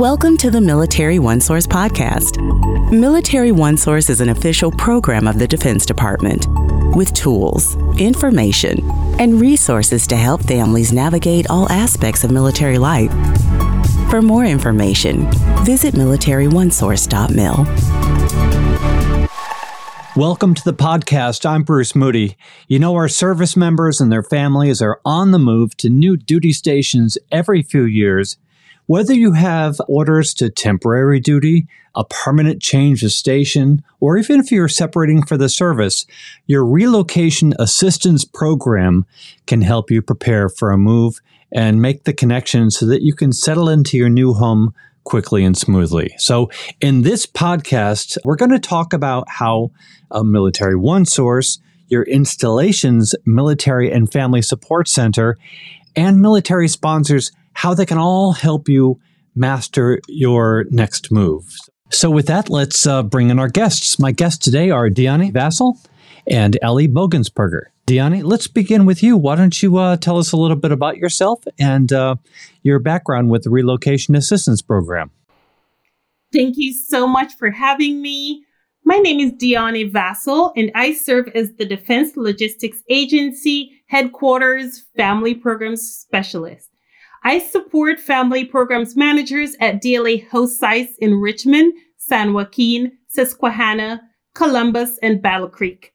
Welcome to the Military One Source podcast. Military One Source is an official program of the Defense Department with tools, information, and resources to help families navigate all aspects of military life. For more information, visit militaryonesource.mil. Welcome to the podcast. I'm Bruce Moody. You know, our service members and their families are on the move to new duty stations every few years whether you have orders to temporary duty, a permanent change of station, or even if you're separating for the service, your relocation assistance program can help you prepare for a move and make the connection so that you can settle into your new home quickly and smoothly. So, in this podcast, we're going to talk about how a Military One Source, your installations, military and family support center, and military sponsors how they can all help you master your next move. So, with that, let's uh, bring in our guests. My guests today are Dionne Vassell and Ellie Bogensperger. Dionne, let's begin with you. Why don't you uh, tell us a little bit about yourself and uh, your background with the Relocation Assistance Program? Thank you so much for having me. My name is Dionne Vassell, and I serve as the Defense Logistics Agency Headquarters Family Programs Specialist. I support family programs managers at DLA host sites in Richmond, San Joaquin, Susquehanna, Columbus, and Battle Creek.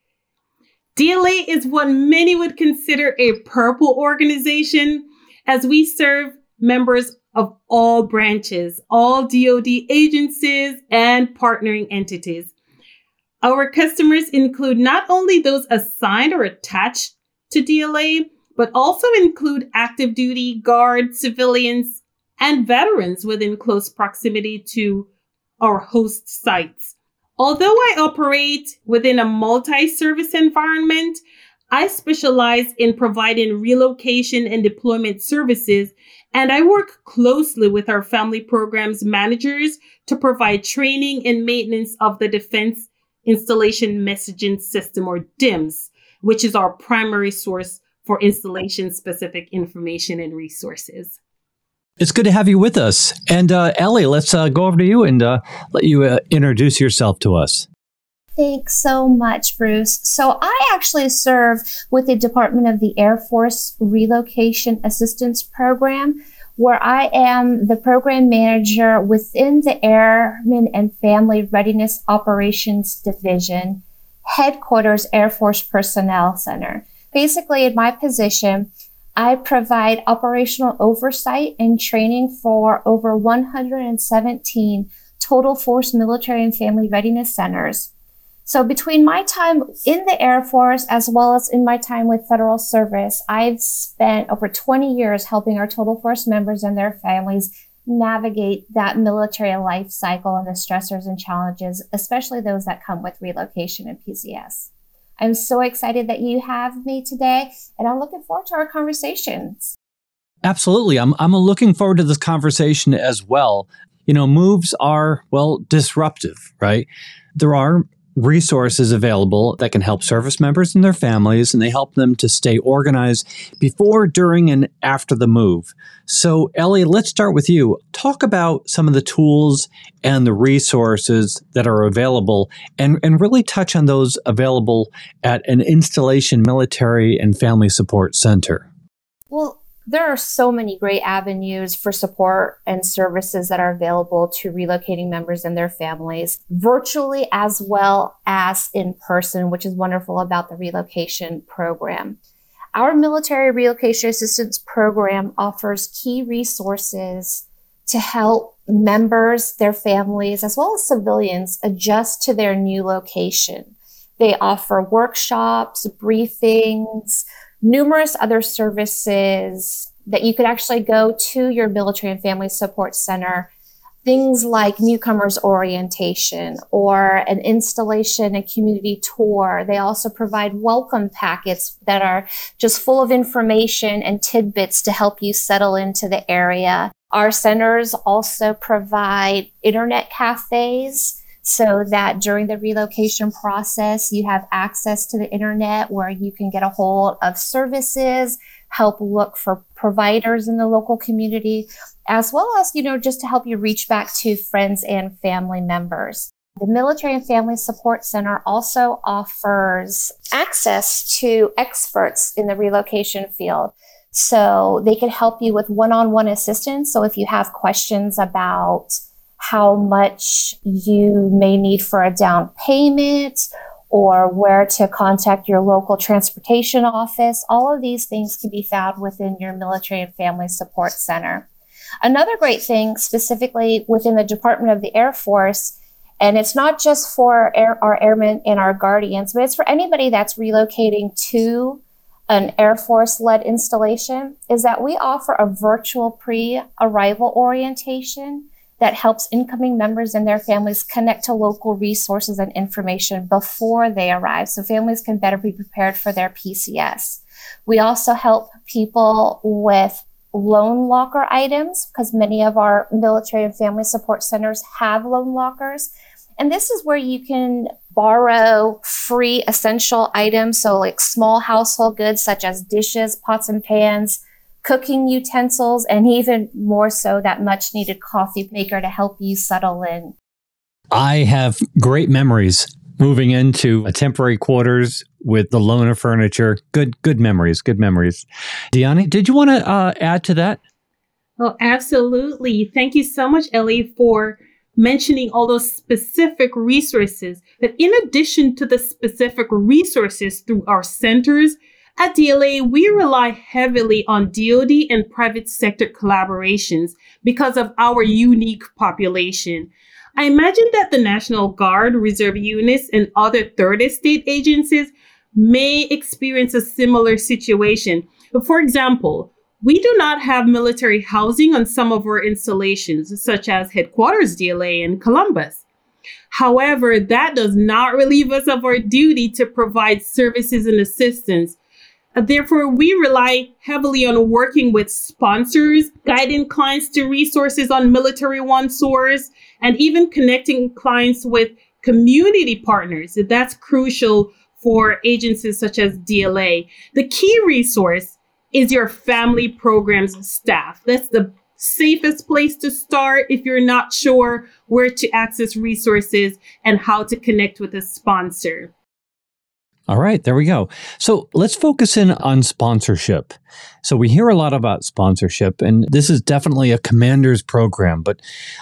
DLA is what many would consider a purple organization as we serve members of all branches, all DoD agencies, and partnering entities. Our customers include not only those assigned or attached to DLA, but also include active duty, guard, civilians, and veterans within close proximity to our host sites. Although I operate within a multi service environment, I specialize in providing relocation and deployment services, and I work closely with our family programs managers to provide training and maintenance of the Defense Installation Messaging System, or DIMS, which is our primary source for installation specific information and resources. It's good to have you with us. And uh, Ellie, let's uh, go over to you and uh, let you uh, introduce yourself to us. Thanks so much, Bruce. So, I actually serve with the Department of the Air Force Relocation Assistance Program, where I am the program manager within the Airmen and Family Readiness Operations Division, Headquarters Air Force Personnel Center basically in my position, I provide operational oversight and training for over 117 total force military and family readiness centers. So between my time in the Air Force as well as in my time with federal service, I've spent over 20 years helping our total force members and their families navigate that military life cycle and the stressors and challenges, especially those that come with relocation and PCS. I'm so excited that you have me today, and I'm looking forward to our conversations. Absolutely. I'm, I'm looking forward to this conversation as well. You know, moves are, well, disruptive, right? There are resources available that can help service members and their families, and they help them to stay organized before, during, and after the move. So, Ellie, let's start with you. Talk about some of the tools and the resources that are available, and, and really touch on those available at an installation military and family support center. Well, there are so many great avenues for support and services that are available to relocating members and their families virtually as well as in person, which is wonderful about the relocation program. Our military relocation assistance program offers key resources to help members, their families, as well as civilians adjust to their new location. They offer workshops, briefings, numerous other services that you could actually go to your military and family support center. Things like newcomers orientation or an installation and community tour. They also provide welcome packets that are just full of information and tidbits to help you settle into the area. Our centers also provide internet cafes so that during the relocation process, you have access to the internet where you can get a hold of services, help look for providers in the local community, as well as, you know, just to help you reach back to friends and family members. The Military and Family Support Center also offers access to experts in the relocation field. So they can help you with one on one assistance. So if you have questions about how much you may need for a down payment or where to contact your local transportation office, all of these things can be found within your Military and Family Support Center. Another great thing, specifically within the Department of the Air Force, and it's not just for air, our airmen and our guardians, but it's for anybody that's relocating to an Air Force led installation, is that we offer a virtual pre arrival orientation that helps incoming members and their families connect to local resources and information before they arrive so families can better be prepared for their PCS. We also help people with loan locker items because many of our military and family support centers have loan lockers. And this is where you can borrow free essential items. So, like small household goods such as dishes, pots and pans, cooking utensils, and even more so that much needed coffee maker to help you settle in. I have great memories moving into a temporary quarters with the loaner furniture. Good, good memories. Good memories. Dionne, did you want to uh, add to that? Oh, absolutely. Thank you so much, Ellie, for mentioning all those specific resources. That in addition to the specific resources through our centers, at DLA, we rely heavily on DoD and private sector collaborations because of our unique population. I imagine that the National Guard, reserve units, and other third estate agencies may experience a similar situation. For example, we do not have military housing on some of our installations, such as Headquarters DLA in Columbus. However, that does not relieve us of our duty to provide services and assistance. Uh, therefore, we rely heavily on working with sponsors, guiding clients to resources on Military One Source, and even connecting clients with community partners. That's crucial for agencies such as DLA. The key resource is your family programs staff. That's the safest place to start if you're not sure where to access resources and how to connect with a sponsor. All right, there we go. So let's focus in on sponsorship. So we hear a lot about sponsorship, and this is definitely a commander's program. But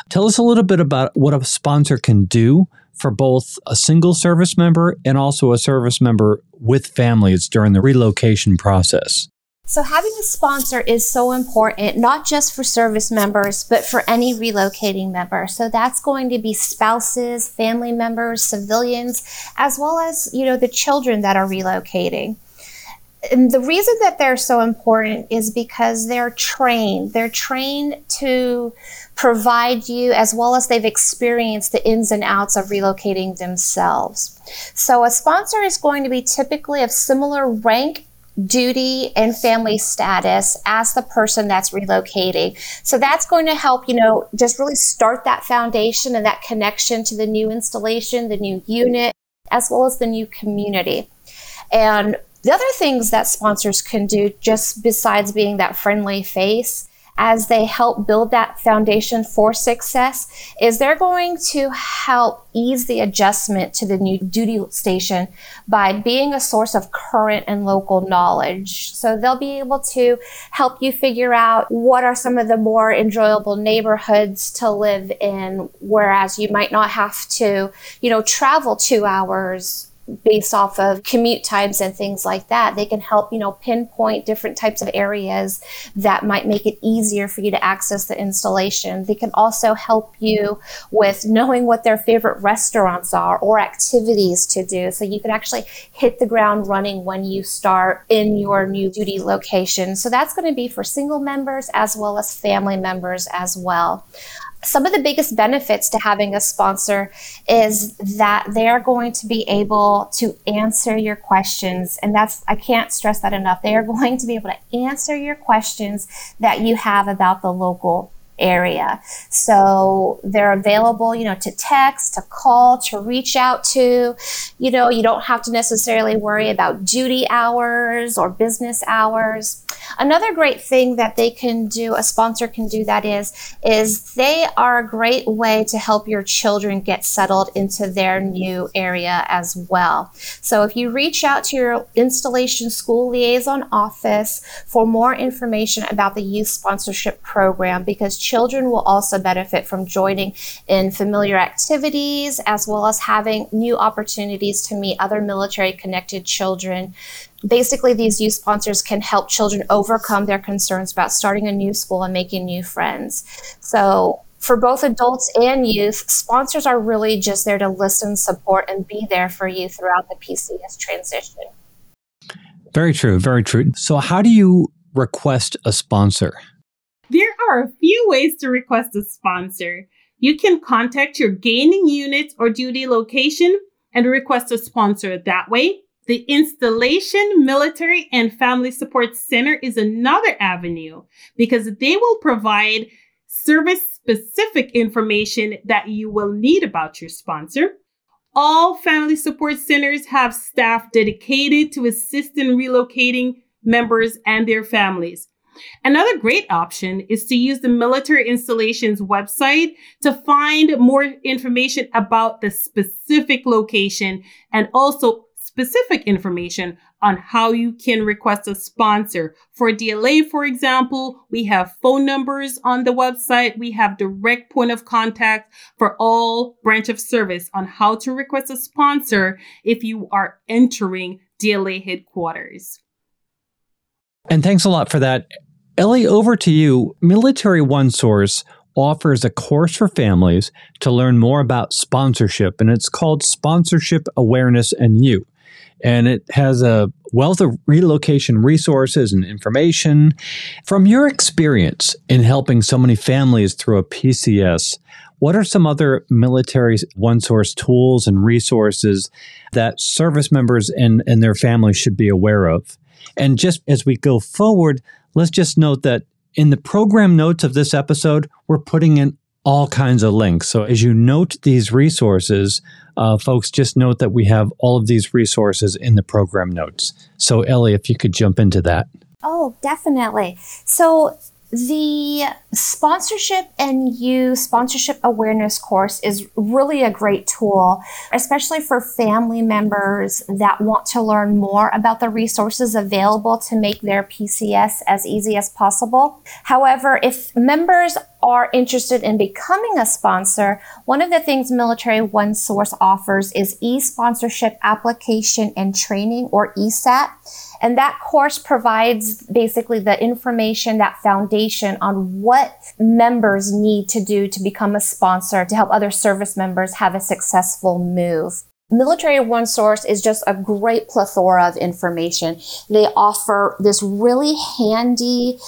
tell us a little bit about what a sponsor can do for both a single service member and also a service member with families during the relocation process. So, having a sponsor is so important, not just for service members, but for any relocating member. So, that's going to be spouses, family members, civilians, as well as, you know, the children that are relocating. And the reason that they're so important is because they're trained. They're trained to provide you, as well as they've experienced the ins and outs of relocating themselves. So, a sponsor is going to be typically of similar rank duty and family status as the person that's relocating. So that's going to help, you know, just really start that foundation and that connection to the new installation, the new unit, as well as the new community. And the other things that sponsors can do, just besides being that friendly face, as they help build that foundation for success is they're going to help ease the adjustment to the new duty station by being a source of current and local knowledge. So they'll be able to help you figure out what are some of the more enjoyable neighborhoods to live in, whereas you might not have to, you know, travel two hours based off of commute times and things like that. They can help, you know, pinpoint different types of areas that might make it easier for you to access the installation. They can also help you with knowing what their favorite restaurants are or activities to do. So you can actually hit the ground running when you start in your new duty location. So that's going to be for single members as well as family members as well some of the biggest benefits to having a sponsor is that they're going to be able to answer your questions. And that's, I can't stress that enough. They are going to be able to answer your questions that you have about the local area. So they're available, you know, to text, to call, to reach out to. You know, you don't have to necessarily worry about duty hours or business hours. Another great thing that they can do, a sponsor can do that is, is they are a great way to help your children get settled into their new area as well. So if you reach out to your installation school liaison office for more information about the youth sponsorship program, because children will also benefit from joining in familiar activities as well as having new opportunities to meet other military connected children basically these youth sponsors can help children overcome their concerns about starting a new school and making new friends. So for both adults and youth sponsors are really just there to listen support and be there for you throughout the pcs transition. Very true very true. So how do you request a sponsor? There are a few ways to request a sponsor. You can contact your gaining unit or duty location and request a sponsor that way the Installation Military and Family Support Center is another avenue because they will provide service specific information that you will need about your sponsor. All family support centers have staff dedicated to assist in relocating members and their families. Another great option is to use the military installations website to find more information about the specific location and also specific information on how you can request a sponsor. For DLA, for example, we have phone numbers on the website. We have direct point of contact for all branch of service on how to request a sponsor if you are entering DLA headquarters. And thanks a lot for that. Ellie, over to you. Military One Source offers a course for families to learn more about sponsorship, and it's called Sponsorship Awareness and You and it has a wealth of relocation resources and information. From your experience in helping so many families through a PCS, what are some other military one source tools and resources that service members and, and their families should be aware of? And just as we go forward, let's just note that in the program notes of this episode, we're putting in all kinds of links. So as you note these resources, uh, folks, just note that we have all of these resources in the program notes. So Ellie, if you could jump into that. Oh, definitely. So the sponsorship and you sponsorship awareness course is really a great tool, especially for family members that want to learn more about the resources available to make their PCS as easy as possible. However, if members are interested in becoming a sponsor, one of the things Military One Source offers is e-sponsorship application and training or ESAT. And that course provides basically the information, that foundation on what members need to do to become a sponsor to help other service members have a successful move. Military One Source is just a great plethora of information. They offer this really handy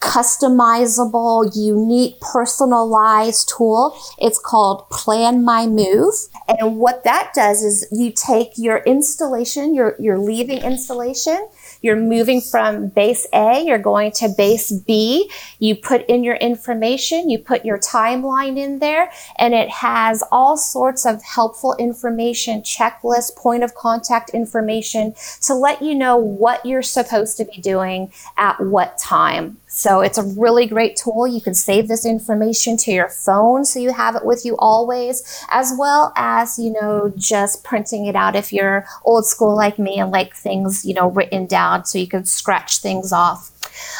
customizable, unique, personalized tool. It's called Plan My Move. And what that does is you take your installation, your, your leaving installation, you're moving from base A, you're going to base B. You put in your information, you put your timeline in there, and it has all sorts of helpful information, checklist, point of contact information to let you know what you're supposed to be doing at what time. So it's a really great tool. You can save this information to your phone so you have it with you always, as well as, you know, just printing it out if you're old school like me and like things, you know, written down so you can scratch things off.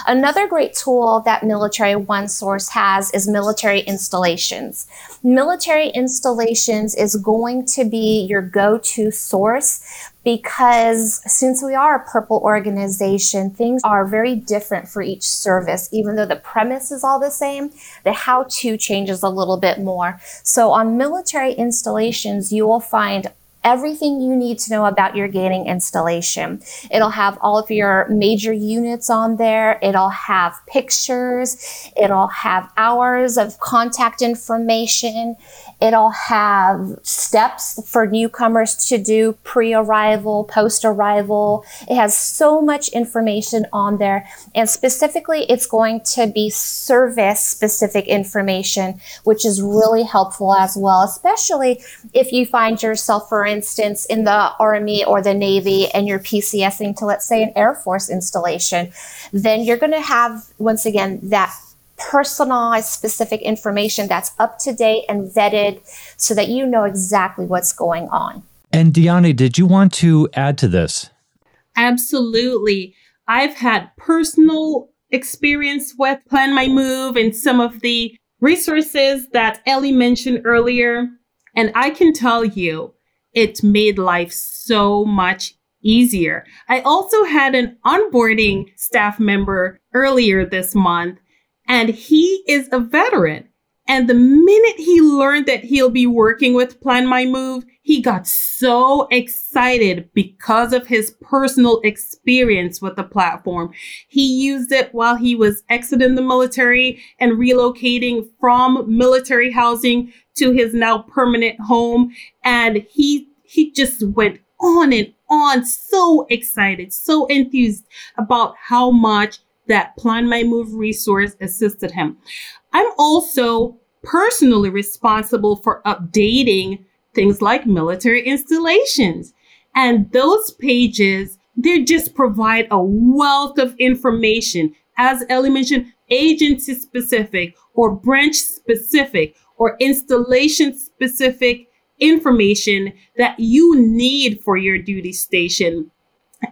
Another great tool that Military One Source has is military installations. Military installations is going to be your go to source because since we are a purple organization, things are very different for each service. Even though the premise is all the same, the how to changes a little bit more. So on military installations, you will find everything you need to know about your gaining installation. It'll have all of your major units on there. It'll have pictures. It'll have hours of contact information. It'll have steps for newcomers to do pre-arrival, post-arrival. It has so much information on there. And specifically, it's going to be service specific information, which is really helpful as well, especially if you find yourself, for instance, in the Army or the Navy and you're PCSing to, let's say, an Air Force installation, then you're going to have, once again, that personalized specific information that's up to date and vetted so that you know exactly what's going on. And Dionne, did you want to add to this? Absolutely. I've had personal experience with Plan My Move and some of the resources that Ellie mentioned earlier. And I can tell you, it made life so much easier. I also had an onboarding staff member earlier this month and he is a veteran. And the minute he learned that he'll be working with Plan My Move, he got so excited because of his personal experience with the platform. He used it while he was exiting the military and relocating from military housing to his now permanent home. And he, he just went on and on, so excited, so enthused about how much that Plan My Move resource assisted him. I'm also personally responsible for updating things like military installations. And those pages, they just provide a wealth of information. As Ellie mentioned, agency specific or branch specific or installation specific information that you need for your duty station.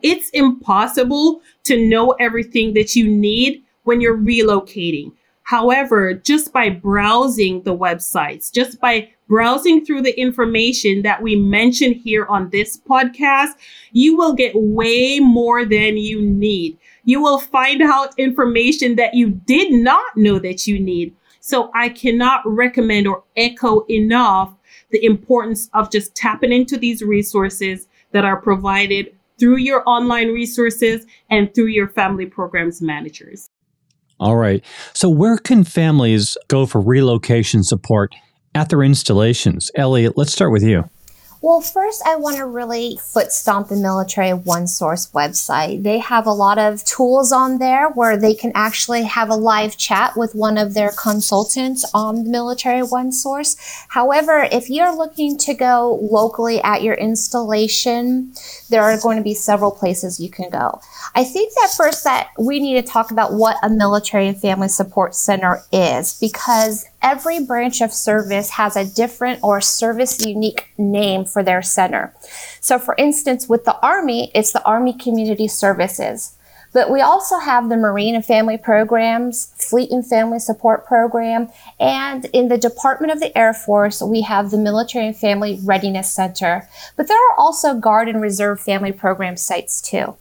It's impossible to know everything that you need when you're relocating. However, just by browsing the websites, just by browsing through the information that we mention here on this podcast, you will get way more than you need. You will find out information that you did not know that you need. So I cannot recommend or echo enough the importance of just tapping into these resources that are provided through your online resources and through your family programs managers. All right. So, where can families go for relocation support at their installations? Elliot, let's start with you. Well, first, I want to really foot stomp the Military One Source website. They have a lot of tools on there where they can actually have a live chat with one of their consultants on the Military One Source. However, if you're looking to go locally at your installation, there are going to be several places you can go. I think that first that we need to talk about what a military and family support center is because every branch of service has a different or service unique name for their center. So for instance, with the Army, it's the Army Community Services. But we also have the Marine and Family Programs, Fleet and Family Support Program, and in the Department of the Air Force, we have the Military and Family Readiness Center. But there are also Guard and Reserve Family Program sites too.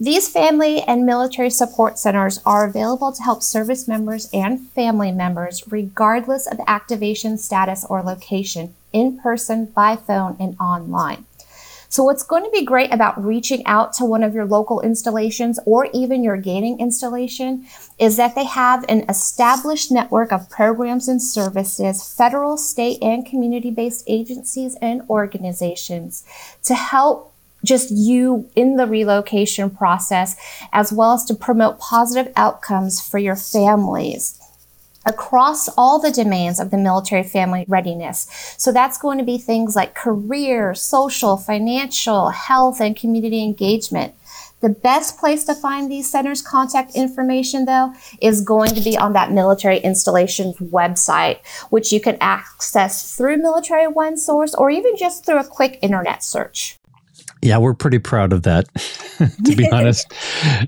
These family and military support centers are available to help service members and family members, regardless of activation status or location, in person, by phone, and online. So, what's going to be great about reaching out to one of your local installations or even your gaining installation is that they have an established network of programs and services, federal, state, and community based agencies and organizations to help just you in the relocation process, as well as to promote positive outcomes for your families across all the domains of the military family readiness. So that's going to be things like career, social, financial, health, and community engagement. The best place to find these centers' contact information, though, is going to be on that military installations website, which you can access through Military One Source or even just through a quick internet search. Yeah, we're pretty proud of that, to be honest.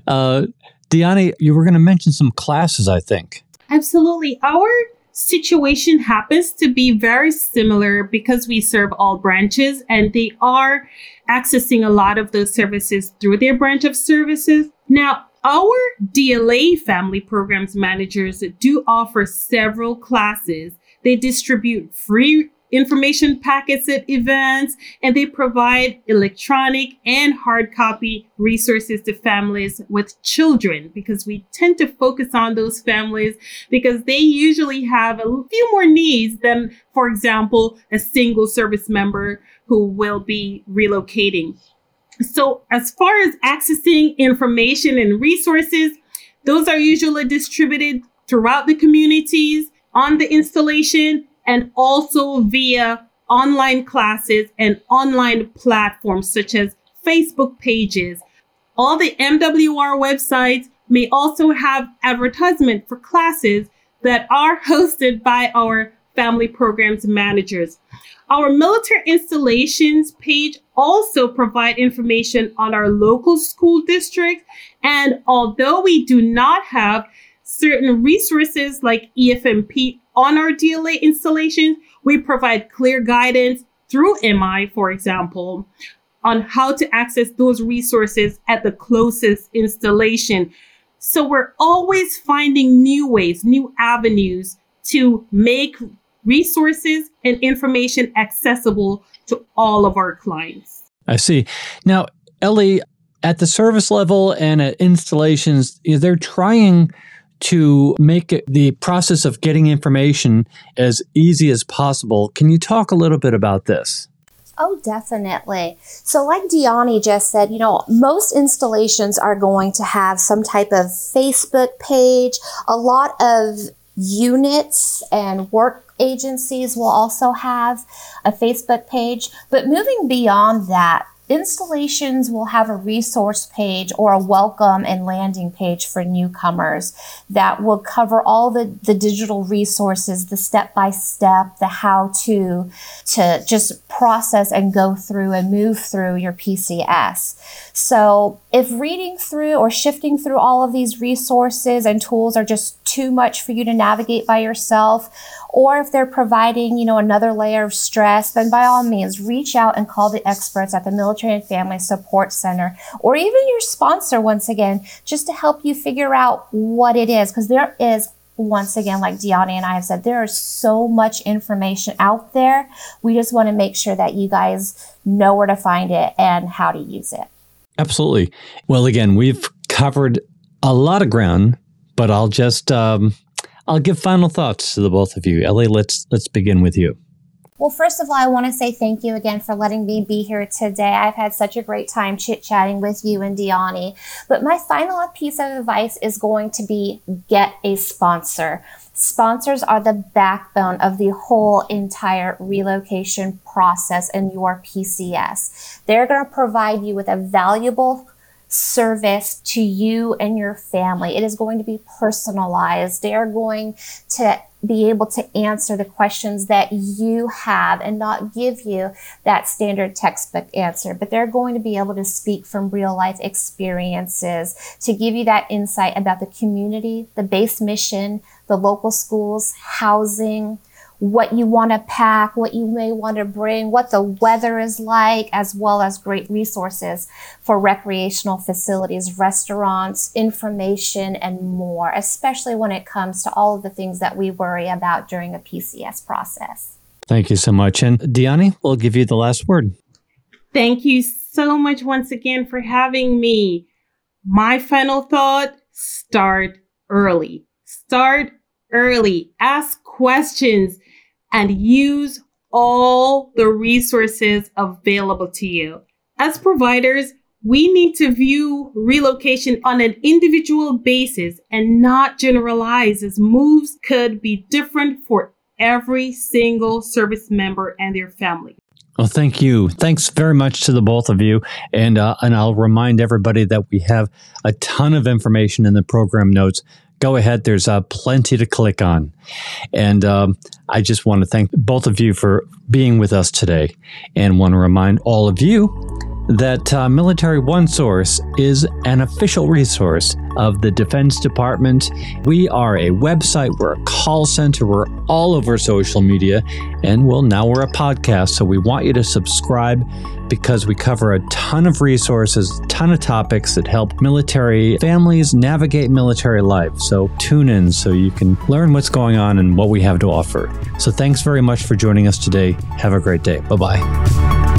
Uh, Dionne, you were going to mention some classes, I think. Absolutely. Our situation happens to be very similar because we serve all branches and they are accessing a lot of those services through their branch of services. Now, our DLA family programs managers do offer several classes. They distribute free information packets at events, and they provide electronic and hard copy resources to families with children because we tend to focus on those families because they usually have a few more needs than, for example, a single service member who will be relocating. So as far as accessing information and resources, those are usually distributed throughout the communities on the installation and also via online classes and online platforms such as Facebook pages. All the MWR websites may also have advertisement for classes that are hosted by our family programs managers. Our military installations page also provide information on our local school district. And although we do not have certain resources like EFMP on our DLA installation, we provide clear guidance through MI, for example, on how to access those resources at the closest installation. So we're always finding new ways, new avenues to make resources and information accessible to all of our clients. I see. Now, Ellie, at the service level and at installations, they're trying to make the process of getting information as easy as possible. Can you talk a little bit about this? Oh, definitely. So, like Dionne just said, you know, most installations are going to have some type of Facebook page. A lot of units and work agencies will also have a Facebook page. But moving beyond that, Installations will have a resource page or a welcome and landing page for newcomers that will cover all the, the digital resources, the step by step, the how to, to just process and go through and move through your PCS. So if reading through or shifting through all of these resources and tools are just too much for you to navigate by yourself, or if they're providing, you know, another layer of stress, then by all means, reach out and call the experts at the Military and Family Support Center, or even your sponsor once again, just to help you figure out what it is. Because there is once again, like Dionne and I have said, there is so much information out there. We just want to make sure that you guys know where to find it and how to use it. Absolutely. Well, again, we've covered a lot of ground, but I'll just um, I'll give final thoughts to the both of you. Ellie, let's let's begin with you. Well, first of all, I want to say thank you again for letting me be here today. I've had such a great time chit chatting with you and Dionne. But my final piece of advice is going to be get a sponsor. Sponsors are the backbone of the whole entire relocation process in your PCS. They're going to provide you with a valuable service to you and your family. It is going to be personalized. They are going to be able to answer the questions that you have and not give you that standard textbook answer, but they're going to be able to speak from real life experiences to give you that insight about the community, the base mission, the local schools, housing, what you want to pack, what you may want to bring, what the weather is like, as well as great resources for recreational facilities, restaurants, information, and more, especially when it comes to all of the things that we worry about during a PCS process. Thank you so much. And Dionne, we'll give you the last word. Thank you so much once again for having me. My final thought start early. Start early. Ask questions and use all the resources available to you. As providers, we need to view relocation on an individual basis and not generalize as moves could be different for every single service member and their family. Well, thank you. Thanks very much to the both of you. And, uh, and I'll remind everybody that we have a ton of information in the program notes go ahead. There's uh, plenty to click on. And um, I just want to thank both of you for being with us today and want to remind all of you that uh, Military One Source is an official resource of the Defense Department. We are a website, we're a call center, we're all over social media, and well, now we're a podcast. So we want you to subscribe because we cover a ton of resources, a ton of topics that help military families navigate military life. So tune in so you can learn what's going on and what we have to offer. So thanks very much for joining us today. Have a great day. Bye bye.